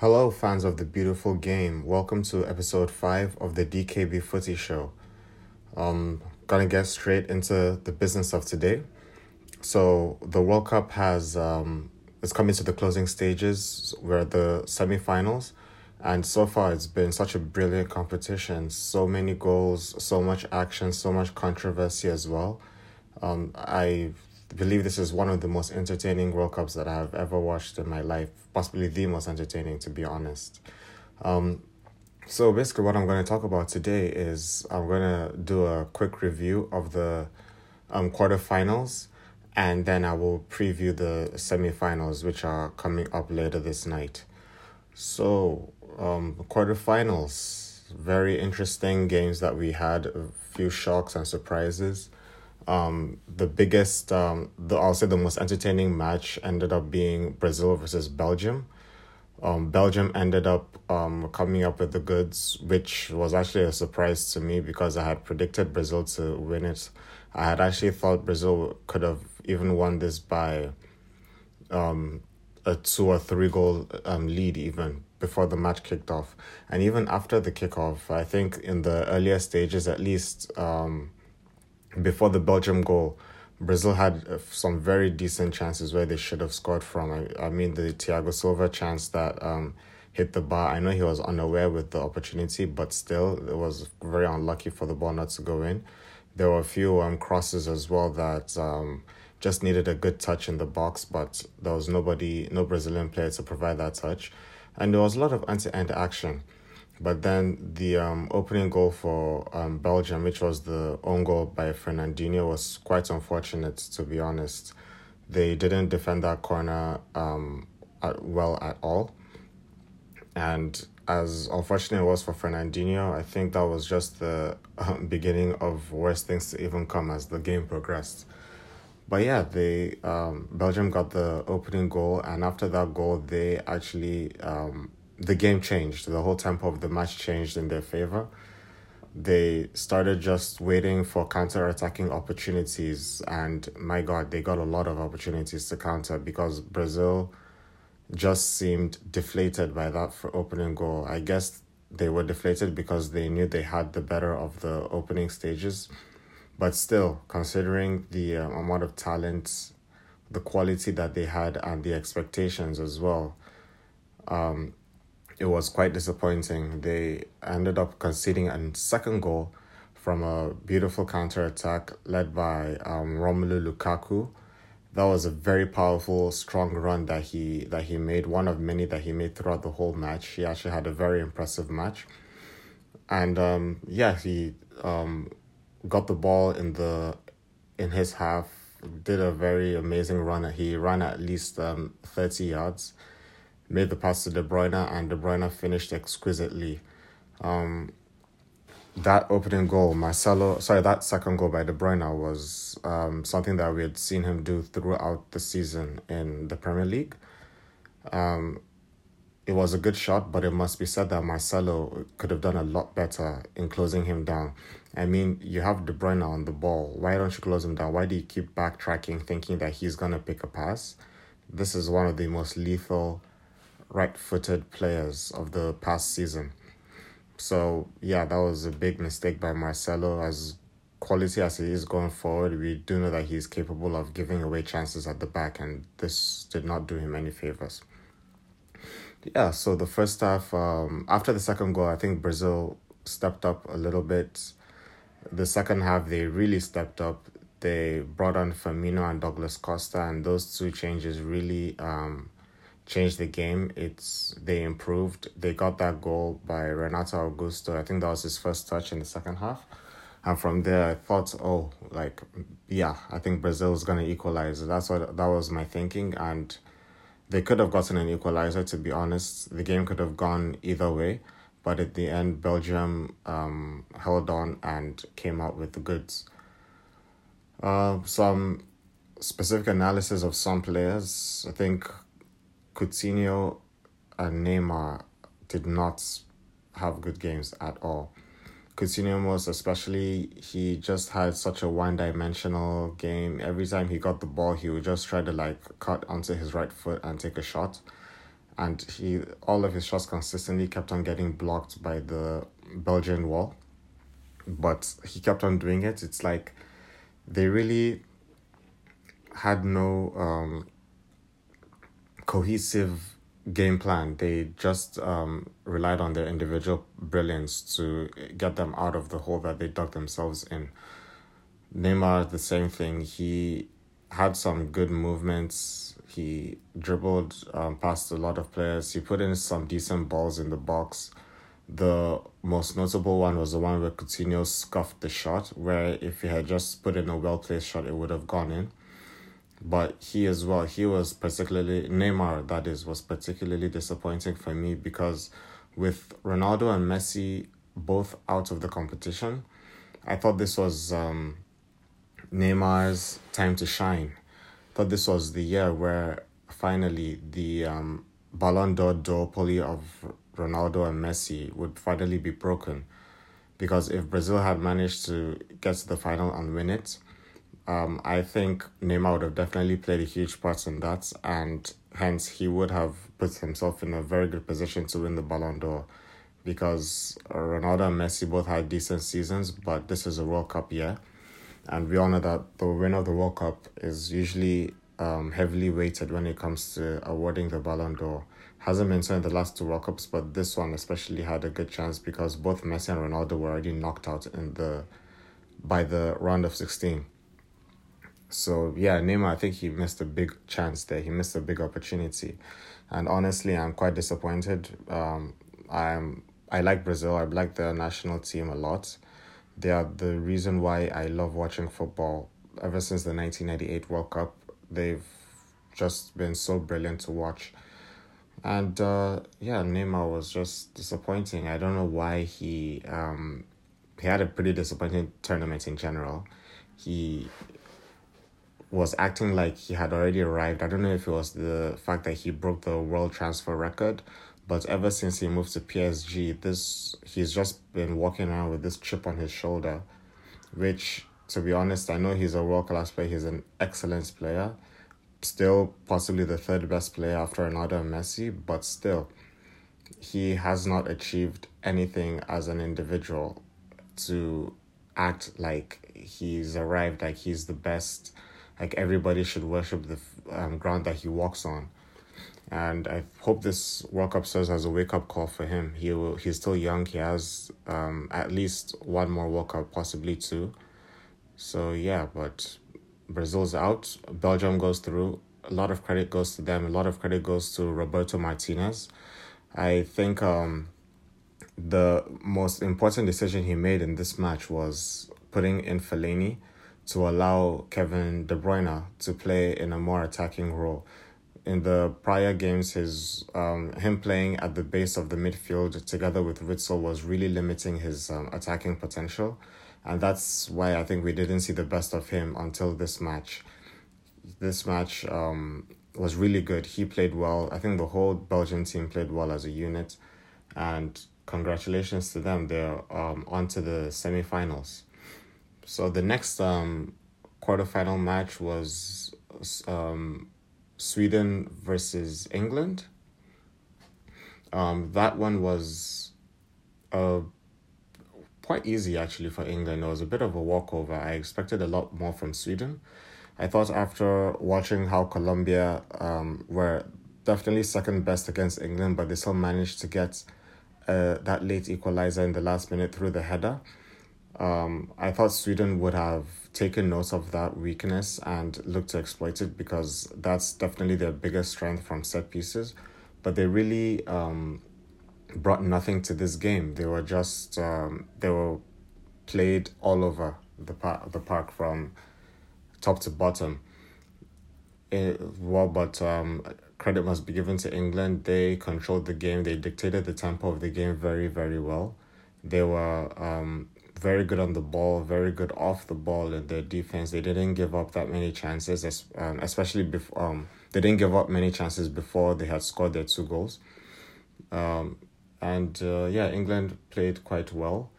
Hello, fans of the beautiful game. Welcome to episode 5 of the DKB Footy Show. Um, gonna get straight into the business of today. So, the World Cup has um, is coming to the closing stages. We're at the semi-finals, and so far it's been such a brilliant competition. So many goals, so much action, so much controversy as well. Um, I believe this is one of the most entertaining World Cups that I've ever watched in my life, possibly the most entertaining, to be honest. Um, so basically, what I'm going to talk about today is I'm going to do a quick review of the um, quarterfinals, and then I will preview the semifinals, which are coming up later this night. So, um, quarterfinals, very interesting games that we had, a few shocks and surprises um, the biggest, um, the I'll say the most entertaining match ended up being Brazil versus Belgium. Um, Belgium ended up um, coming up with the goods, which was actually a surprise to me because I had predicted Brazil to win it. I had actually thought Brazil could have even won this by um, a two or three goal um, lead, even before the match kicked off. And even after the kickoff, I think in the earlier stages, at least, um, before the Belgium goal, Brazil had uh, some very decent chances where they should have scored from. I, I mean, the Thiago Silva chance that um, hit the bar. I know he was unaware with the opportunity, but still, it was very unlucky for the ball not to go in. There were a few um, crosses as well that um, just needed a good touch in the box, but there was nobody, no Brazilian player to provide that touch. And there was a lot of to end action. But then the um, opening goal for um, Belgium, which was the own goal by Fernandinho, was quite unfortunate, to be honest. They didn't defend that corner um, at, well at all. And as unfortunate it was for Fernandinho, I think that was just the um, beginning of worse things to even come as the game progressed. But yeah, they um, Belgium got the opening goal, and after that goal, they actually um, the game changed. The whole tempo of the match changed in their favor. They started just waiting for counter attacking opportunities, and my God, they got a lot of opportunities to counter because Brazil just seemed deflated by that for opening goal. I guess they were deflated because they knew they had the better of the opening stages, but still, considering the um, amount of talent, the quality that they had, and the expectations as well, um, it was quite disappointing. They ended up conceding a second goal from a beautiful counter attack led by um, Romelu Lukaku. That was a very powerful, strong run that he that he made. One of many that he made throughout the whole match. He actually had a very impressive match, and um, yeah, he um, got the ball in the in his half. Did a very amazing run. He ran at least um, thirty yards made the pass to De Bruyne, and De Bruyne finished exquisitely. Um, that opening goal, Marcelo, sorry, that second goal by De Bruyne was um, something that we had seen him do throughout the season in the Premier League. Um, it was a good shot, but it must be said that Marcelo could have done a lot better in closing him down. I mean, you have De Bruyne on the ball. Why don't you close him down? Why do you keep backtracking, thinking that he's gonna pick a pass? This is one of the most lethal right footed players of the past season. So, yeah, that was a big mistake by Marcelo. As quality as he is going forward, we do know that he's capable of giving away chances at the back, and this did not do him any favors. Yeah, so the first half, um, after the second goal, I think Brazil stepped up a little bit. The second half, they really stepped up. They brought on Firmino and Douglas Costa, and those two changes really um, changed the game. It's they improved. They got that goal by Renato Augusto. I think that was his first touch in the second half. And from there, I thought, oh, like, yeah, I think Brazil is gonna equalize. That's what that was my thinking, and they could have gotten an equalizer. To be honest, the game could have gone either way, but at the end, Belgium um, held on and came out with the goods. Uh, some specific analysis of some players. I think Coutinho and Neymar did not have good games at all. Coutinho most especially, he just had such a one dimensional game. Every time he got the ball, he would just try to like cut onto his right foot and take a shot. and he all of his shots consistently kept on getting blocked by the Belgian wall. But he kept on doing it. It's like they really had no um, cohesive game plan. They just um, relied on their individual brilliance to get them out of the hole that they dug themselves in. Neymar, the same thing. He had some good movements. He dribbled um, past a lot of players. He put in some decent balls in the box. The most notable one was the one where Coutinho scuffed the shot, where if he had just put in a well placed shot, it would have gone in. But he as well, he was particularly, Neymar, that is, was particularly disappointing for me because with Ronaldo and Messi both out of the competition, I thought this was um, Neymar's time to shine. Thought this was the year where finally the um, Ballon d'Or duopoly of Ronaldo and Messi would finally be broken. Because if Brazil had managed to get to the final and win it, um, I think Neymar would have definitely played a huge part in that, and hence he would have put himself in a very good position to win the Ballon d'Or. Because Ronaldo and Messi both had decent seasons, but this is a World Cup year and we all know that the winner of the World Cup is usually um, heavily weighted when it comes to awarding the Ballon d'Or. Hasn't been so in the last two World Cups, but this one especially had a good chance because both Messi and Ronaldo were already knocked out in the by the round of sixteen. So yeah, Neymar, I think he missed a big chance there. He missed a big opportunity, and honestly, I'm quite disappointed. Um, I'm I like Brazil. I like the national team a lot they are the reason why I love watching football. Ever since the 1998 World Cup, they've just been so brilliant to watch. And uh, yeah, Neymar was just disappointing. I don't know why he um he had a pretty disappointing tournament in general. He was acting like he had already arrived. I don't know if it was the fact that he broke the world transfer record but ever since he moved to PSG, this he's just been walking around with this chip on his shoulder, which to be honest, I know he's a world class player. He's an excellent player, still possibly the third best player after Ronaldo and Messi, but still, he has not achieved anything as an individual to act like he's arrived, like he's the best, like everybody should worship the um, ground that he walks on and I hope this World Cup serves as a wake up call for him. He will, he's still young. He has um at least one more World Cup, possibly two. So yeah, but Brazil's out. Belgium goes through. A lot of credit goes to them. A lot of credit goes to Roberto Martinez. I think um the most important decision he made in this match was putting in Fellaini to allow Kevin De Bruyne to play in a more attacking role in the prior games, his um, him playing at the base of the midfield together with Witsel was really limiting his um, attacking potential, and that's why I think we didn't see the best of him until this match. This match um, was really good. He played well. I think the whole Belgian team played well as a unit, and congratulations to them. They're um, on to the semifinals. So the next um, quarterfinal match was um, Sweden versus England. Um, that one was uh, quite easy actually for England. It was a bit of a walkover. I expected a lot more from Sweden. I thought after watching how Colombia um, were definitely second best against England, but they still managed to get uh, that late equalizer in the last minute through the header. Um, I thought Sweden would have taken note of that weakness and looked to exploit it because that's definitely their biggest strength from set pieces. But they really um, brought nothing to this game. They were just um, they were played all over the park the park from top to bottom. It, well, but um, credit must be given to England. They controlled the game. They dictated the tempo of the game very, very well. They were um, very good on the ball, very good off the ball in their defense. They didn't give up that many chances, as, um, especially before um, they didn't give up many chances before they had scored their two goals. Um, and uh, yeah, England played quite well.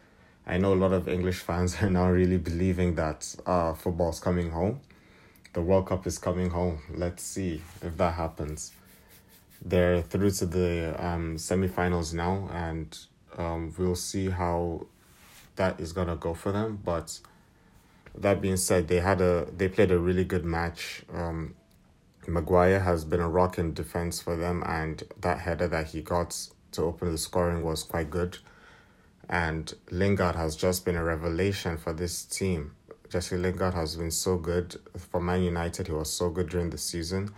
I know a lot of English fans are now really believing that uh, football's coming home. The World Cup is coming home. Let's see if that happens. they're through to the um, semifinals now, and um, we'll see how that is gonna go for them. But that being said, they had a they played a really good match. Um, Maguire has been a rock in defense for them, and that header that he got to open the scoring was quite good. And Lingard has just been a revelation for this team. Jesse Lingard has been so good for Man United. He was so good during the season.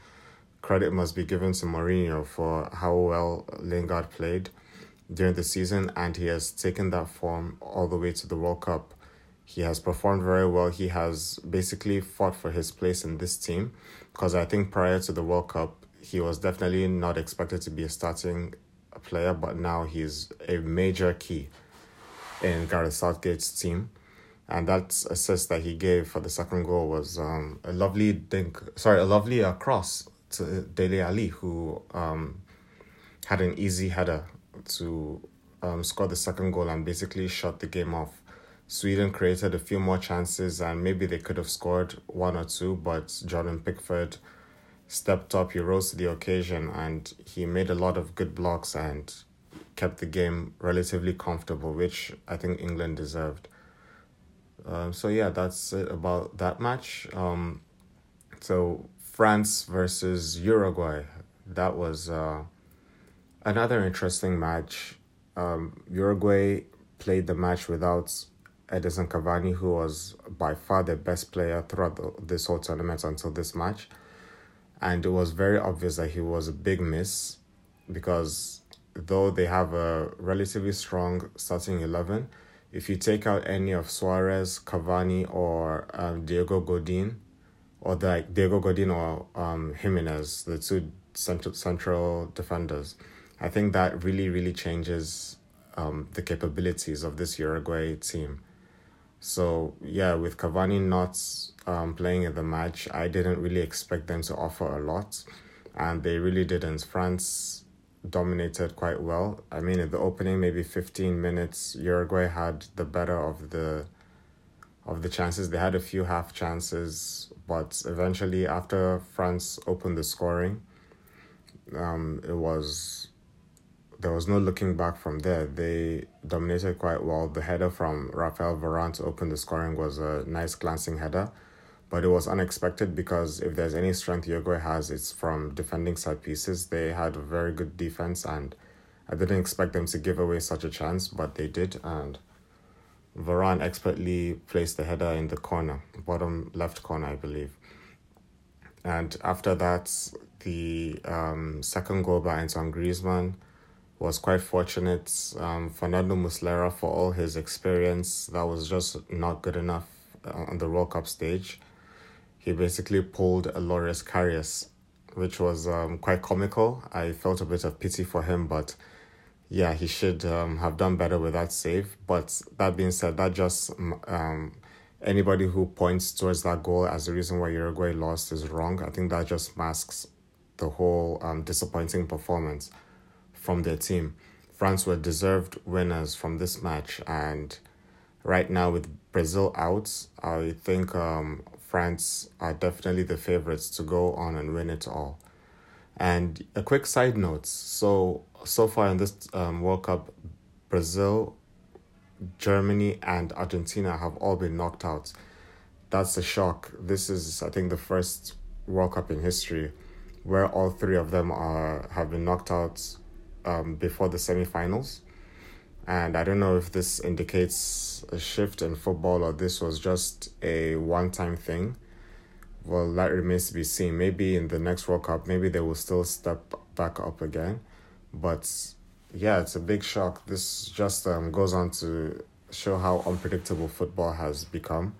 Credit must be given to Mourinho for how well Lingard played during the season, and he has taken that form all the way to the World Cup. He has performed very well. He has basically fought for his place in this team because I think prior to the World Cup, he was definitely not expected to be a starting player, but now he's a major key in Gareth Southgate's team. And that assist that he gave for the second goal was um, a lovely dink, sorry, a lovely uh, cross to Dele Alli, who um, had an easy header to um, score the second goal and basically shut the game off. Sweden created a few more chances and maybe they could have scored one or two, but Jordan Pickford stepped up, he rose to the occasion, and he made a lot of good blocks and kept the game relatively comfortable, which I think England deserved. Um, so yeah, that's it about that match. Um, so France versus Uruguay, that was uh, another interesting match. Um, Uruguay played the match without Edinson Cavani, who was by far the best player throughout the, this whole tournament until this match. And it was very obvious that he was a big miss because though they have a relatively strong starting 11, if you take out any of Suarez, Cavani, or um, Diego Godin, or the, like Diego Godin or um, Jimenez, the two central, central defenders, I think that really, really changes um, the capabilities of this Uruguay team. So yeah, with Cavani not um, playing in the match, I didn't really expect them to offer a lot, and they really didn't. France dominated quite well. I mean, in the opening maybe fifteen minutes, Uruguay had the better of the of the chances. They had a few half chances, but eventually, after France opened the scoring, um, it was there was no looking back from there. They dominated quite well. The header from Rafael Varane to open the scoring was a nice glancing header, but it was unexpected because if there's any strength Uruguay has, it's from defending side pieces. They had a very good defense, and I didn't expect them to give away such a chance, but they did. And Varane expertly placed the header in the corner, bottom left corner, I believe. And after that, the um, second goal by Antoine Griezmann was quite fortunate. Um, Fernando Muslera, for all his experience, that was just not good enough uh, on the World Cup stage. He basically pulled a Loris Karius, which was um, quite comical. I felt a bit of pity for him, but yeah, he should um, have done better with that save. But that being said, that just um, anybody who points towards that goal as the reason why Uruguay lost is wrong. I think that just masks the whole um, disappointing performance from their team. France were deserved winners from this match, and right now with Brazil out, I think um, France are definitely the favorites to go on and win it all. And a quick side note: so so far in this um, World Cup, Brazil, Germany, and Argentina have all been knocked out. That's a shock. This is, I think, the first World Cup in history where all three of them are have been knocked out um, before the semifinals. And I don't know if this indicates a shift in football or this was just a one time thing. Well, that remains to be seen. Maybe in the next World Cup, maybe they will still step back up again. But yeah, it's a big shock. This just um, goes on to show how unpredictable football has become.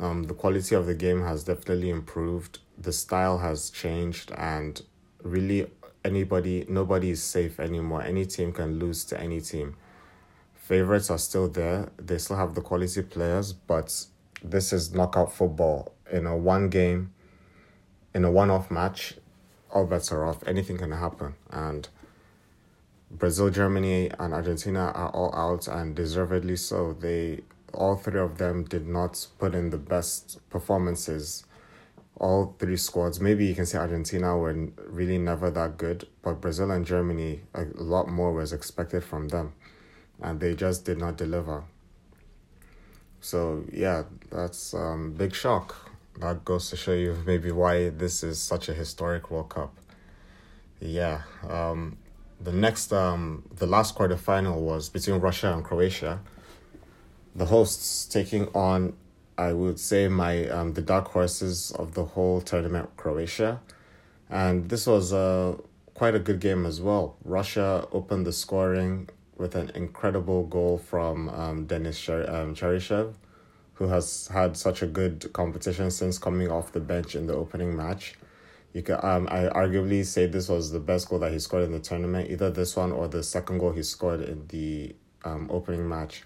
Um, the quality of the game has definitely improved. The style has changed, and really anybody, nobody is safe anymore. Any team can lose to any team. Favorites are still there. They still have the quality players, but this is knockout football. In a one game, in a one off match, all bets are off. Anything can happen. And Brazil, Germany, and Argentina are all out, and deservedly so. They all three of them did not put in the best performances all three squads. Maybe you can say Argentina were really never that good, but Brazil and Germany, a lot more was expected from them, and they just did not deliver. So yeah, that's um big shock. That goes to show you maybe why this is such a historic World Cup. Yeah. Um, the next um the last quarterfinal was between Russia and Croatia. The hosts taking on I would say my um the dark horses of the whole tournament Croatia. And this was a quite a good game as well. Russia opened the scoring with an incredible goal from um, Denis Cher- um, Cheryshev, who has had such a good competition since coming off the bench in the opening match. You can um I arguably say this was the best goal that he scored in the tournament, either this one or the second goal he scored in the um opening match.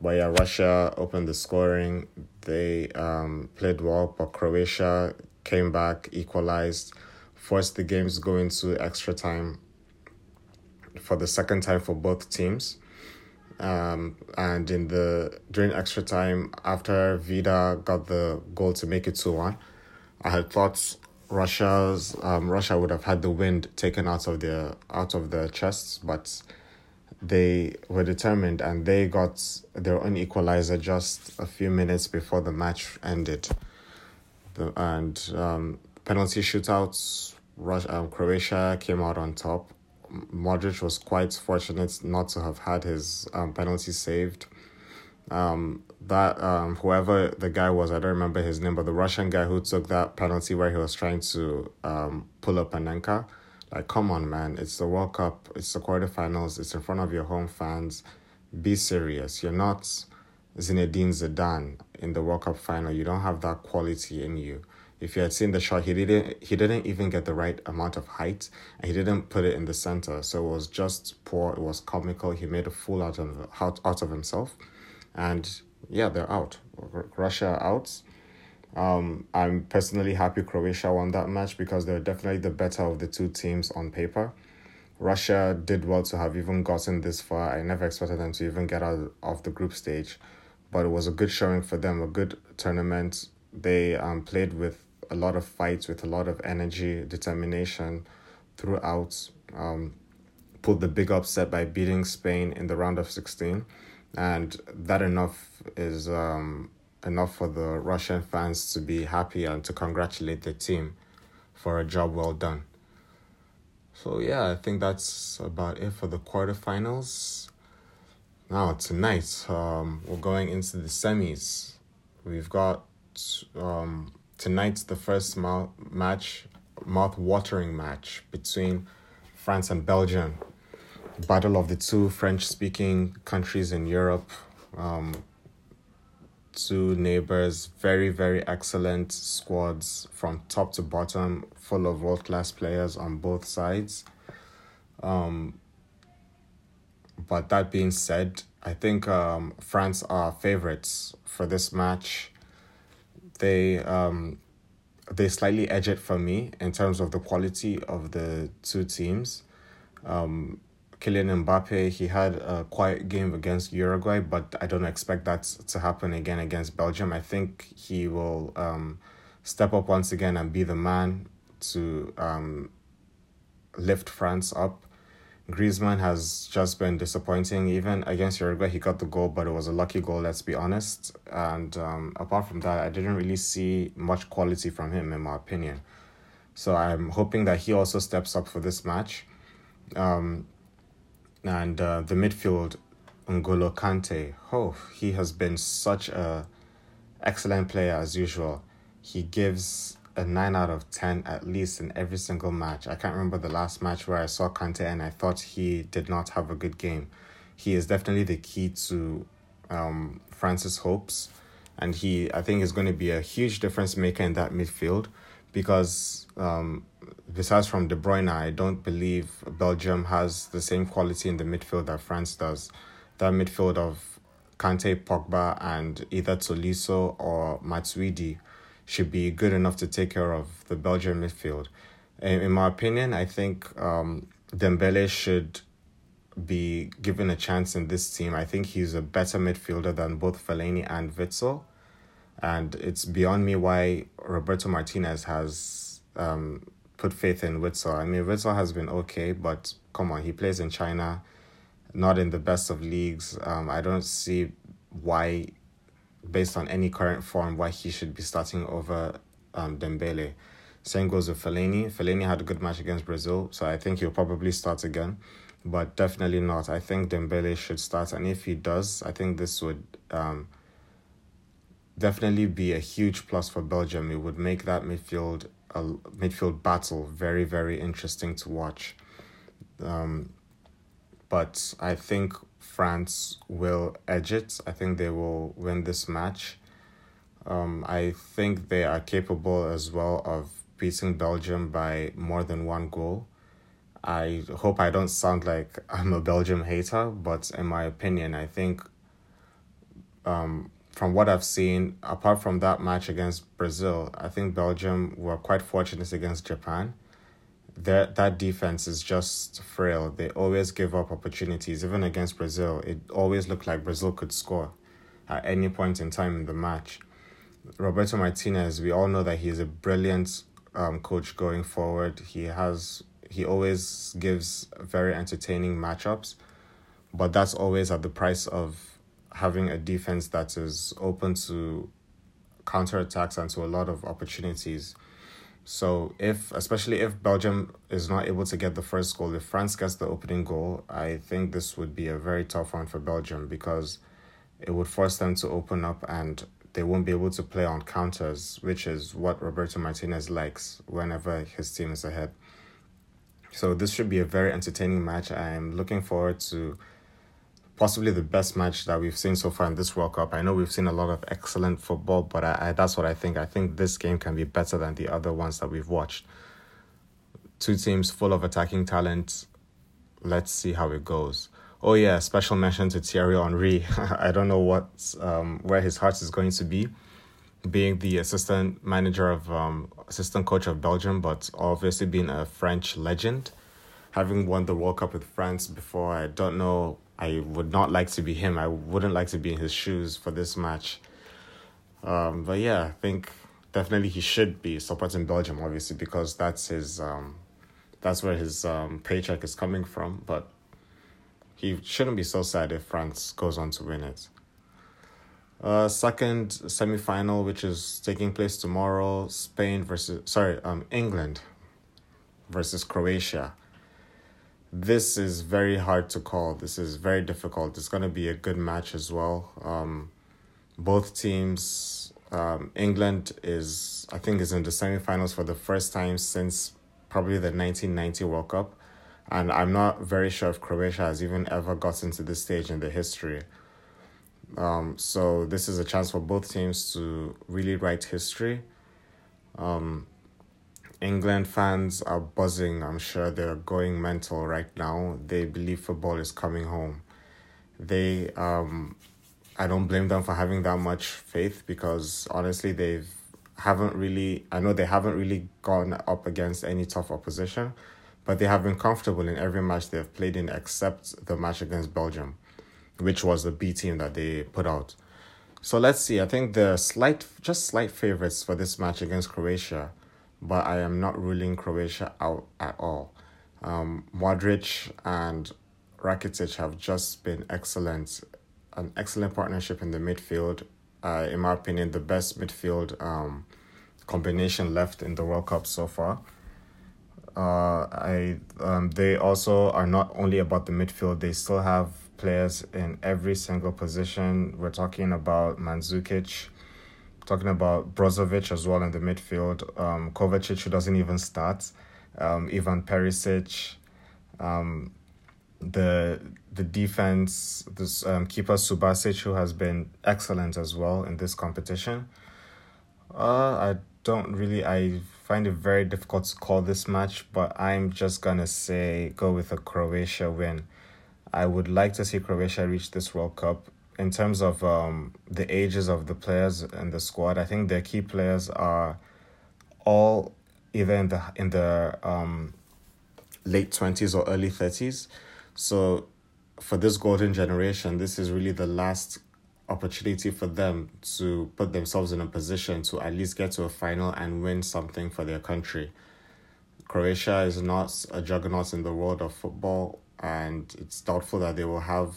But yeah, Russia opened the scoring. They um played well, but Croatia came back, equalized, forced the games to go into extra time for the second time for both teams. Um, and in the during extra time after Vida got the goal to make it two one, I had thought Russia's um, Russia would have had the wind taken out of their out of their chests, but they were determined and they got their own equalizer just a few minutes before the match ended. The, and um, penalty shootouts, Russia, um, Croatia came out on top. Modric was quite fortunate not to have had his um, penalty saved. Um, that um, whoever the guy was, I don't remember his name, but the Russian guy who took that penalty where he was trying to um, pull up Panenka, like, come on, man, it's the World Cup, it's the quarterfinals, it's in front of your home fans. Be serious. You're not Zinedine Zidane in the World Cup final. You don't have that quality in you if you had seen the shot, he didn't he didn't even get the right amount of height, and he didn't put it in the center. So it was just poor. It was comical. He made a fool out of out, out of himself, and yeah, they're out. Russia out. Um, I'm personally happy Croatia won that match because they're definitely the better of the two teams on paper. Russia did well to have even gotten this far. I never expected them to even get out of the group stage, but it was a good showing for them, a good tournament. They um, played with a lot of fights with a lot of energy, determination throughout. Um, pulled the big upset by beating Spain in the round of 16. And that enough is um, enough for the Russian fans to be happy and to congratulate the team for a job well done. So, yeah, I think that's about it for the quarterfinals. Now, tonight, um, we're going into the semis. We've got um, tonight's the first mouth match, mouth-watering match between France and Belgium. Battle of the two French-speaking countries in Europe. Um, two neighbors, very very excellent squads from top to bottom, full of world-class players on both sides. Um, but that being said, I think um, France are favorites for this match they um they slightly edge it for me in terms of the quality of the two teams. Um, Kylian Mbappe, he had a quiet game against Uruguay, but I don't expect that to happen again against Belgium. I think he will um, step up once again and be the man to um, lift France up. Griezmann has just been disappointing. Even against Uruguay, he got the goal, but it was a lucky goal, let's be honest. And um, apart from that, I didn't really see much quality from him, in my opinion. So I'm hoping that he also steps up for this match. Um, and uh, the midfield, N'Golo Kante, oh, he has been such a excellent player as usual. He gives a 9 out of 10 at least in every single match. I can't remember the last match where I saw Kante and I thought he did not have a good game. He is definitely the key to um, France's hopes, and he, I think, is going to be a huge difference maker in that midfield because um, besides from De Bruyne, I don't believe Belgium has the same quality in the midfield that France does. That midfield of Kante, Pogba, and either Tolisso or Matuidi should be good enough to take care of the Belgian midfield. In, in my opinion, I think um, Dembele should be given a chance in this team. I think he's a better midfielder than both Fellaini and Witsel. And it's beyond me why Roberto Martinez has um, put faith in Witsel. I mean, Witsel has been okay, but come on, he plays in China, not in the best of leagues. Um, I don't see why, based on any current form, why he should be starting over um, Dembele. Same goes with Fellaini. Fellaini had a good match against Brazil, so I think he'll probably start again, but definitely not. I think Dembele should start, and if he does, I think this would um, definitely be a huge plus for Belgium. It would make that midfield a midfield battle very very interesting to watch. Um, but I think France will edge it. I think they will win this match. Um, I think they are capable as well of beating Belgium by more than one goal. I hope I don't sound like I'm a Belgium hater, but in my opinion, I think um, from what I've seen, apart from that match against Brazil, I think Belgium were quite fortunate against Japan. That that defense is just frail. They always give up opportunities. Even against Brazil, it always looked like Brazil could score at any point in time in the match. Roberto Martinez, we all know that he's a brilliant um, coach going forward. He has he always gives very entertaining matchups, but that's always at the price of having a defense that is open to counterattacks and to a lot of opportunities. So if especially if Belgium is not able to get the first goal, if France gets the opening goal, I think this would be a very tough one for Belgium because it would force them to open up and they won't be able to play on counters, which is what Roberto Martinez likes whenever his team is ahead. So this should be a very entertaining match. I'm looking forward to possibly the best match that we've seen so far in this World Cup. I know we've seen a lot of excellent football, but I, I that's what I think. I think this game can be better than the other ones that we've watched. Two teams full of attacking talent. Let's see how it goes. Oh yeah, special mention to Thierry Henry. I don't know what um where his heart is going to be, being the assistant manager of um assistant coach of Belgium, but obviously being a French legend, having won the World Cup with France before. I don't know. I would not like to be him. I wouldn't like to be in his shoes for this match. Um, but yeah, I think definitely he should be supporting Belgium, obviously, because that's his um, that's where his um paycheck is coming from. But he shouldn't be so sad if France goes on to win it. Uh, second semi-final, which is taking place tomorrow, Spain versus sorry, um, England versus Croatia. This is very hard to call. This is very difficult. It's gonna be a good match as well. Um, both teams. Um, England is I think is in the semi-finals for the first time since probably the nineteen ninety World Cup and I'm not very sure if Croatia has even ever gotten to this stage in the history. Um, so this is a chance for both teams to really write history. Um, England fans are buzzing. I'm sure they're going mental right now. They believe football is coming home. They, um, I don't blame them for having that much faith because honestly, they've haven't really. I know they haven't really gone up against any tough opposition but they have been comfortable in every match they have played in except the match against Belgium, which was the B team that they put out. So let's see. I think the slight, just slight favorites for this match against Croatia, but I am not ruling Croatia out at all. Um, Modric and Rakitic have just been excellent, an excellent partnership in the midfield. Uh, in my opinion, the best midfield um, combination left in the World Cup so far. Uh, I um, they also are not only about the midfield; they still have players in every single position. We're talking about Mandzukic, talking about Brozovic as well in the midfield. Um, Kovacic, who doesn't even start. Um, Ivan Perisic. Um, the the defense, this um, keeper Subasic, who has been excellent as well in this competition. Uh, I don't really. I find it very difficult to call this match, but I'm just gonna say go with a Croatia win. I would like to see Croatia reach this World Cup. In terms of um, the ages of the players in the squad, I think their key players are all either in the in the um, late twenties or early thirties. So for this golden generation, this is really the last opportunity for them to put themselves in a position to at least get to a final and win something for their country. Croatia is not a juggernaut in the world of football, and it's doubtful that they will have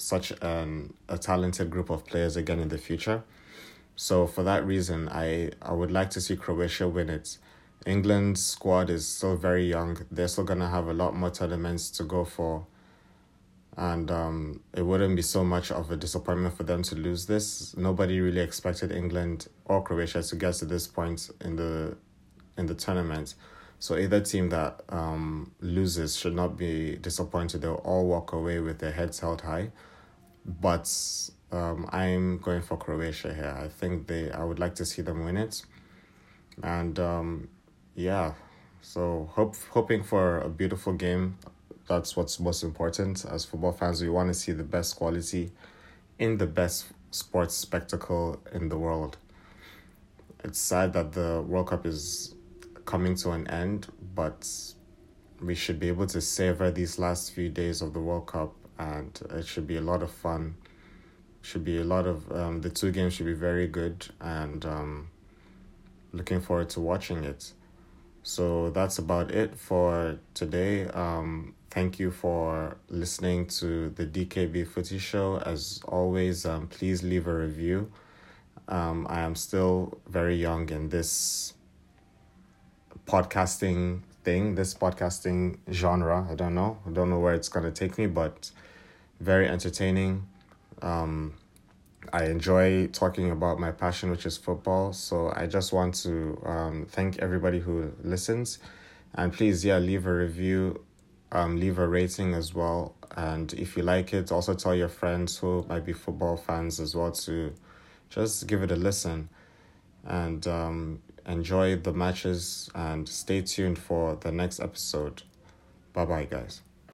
such an a talented group of players again in the future. So for that reason, I I would like to see Croatia win it. England's squad is still very young. They're still gonna have a lot more tournaments to go for. And um, it wouldn't be so much of a disappointment for them to lose this. Nobody really expected England or Croatia to get to this point in the in the tournament. So either team that um, loses should not be disappointed. They'll all walk away with their heads held high. But um, I'm going for Croatia here. I think they. I would like to see them win it, and um, yeah. So hope hoping for a beautiful game. That's what's most important as football fans. We want to see the best quality in the best sports spectacle in the world. It's sad that the World Cup is coming to an end, but we should be able to savor these last few days of the World Cup, and it should be a lot of fun. Should be a lot of um, the two games should be very good, and um, looking forward to watching it. So that's about it for today. Um, thank you for listening to the DKB Footy Show. As always, um, please leave a review. Um, I am still very young in this podcasting thing, this podcasting genre. I don't know. I don't know where it's gonna take me, but very entertaining. Um, I enjoy talking about my passion, which is football. So I just want to um, thank everybody who listens, and please, yeah, leave a review, um, leave a rating as well. And if you like it, also tell your friends who might be football fans as well to just give it a listen. And um, enjoy the matches and stay tuned for the next episode. Bye bye, guys.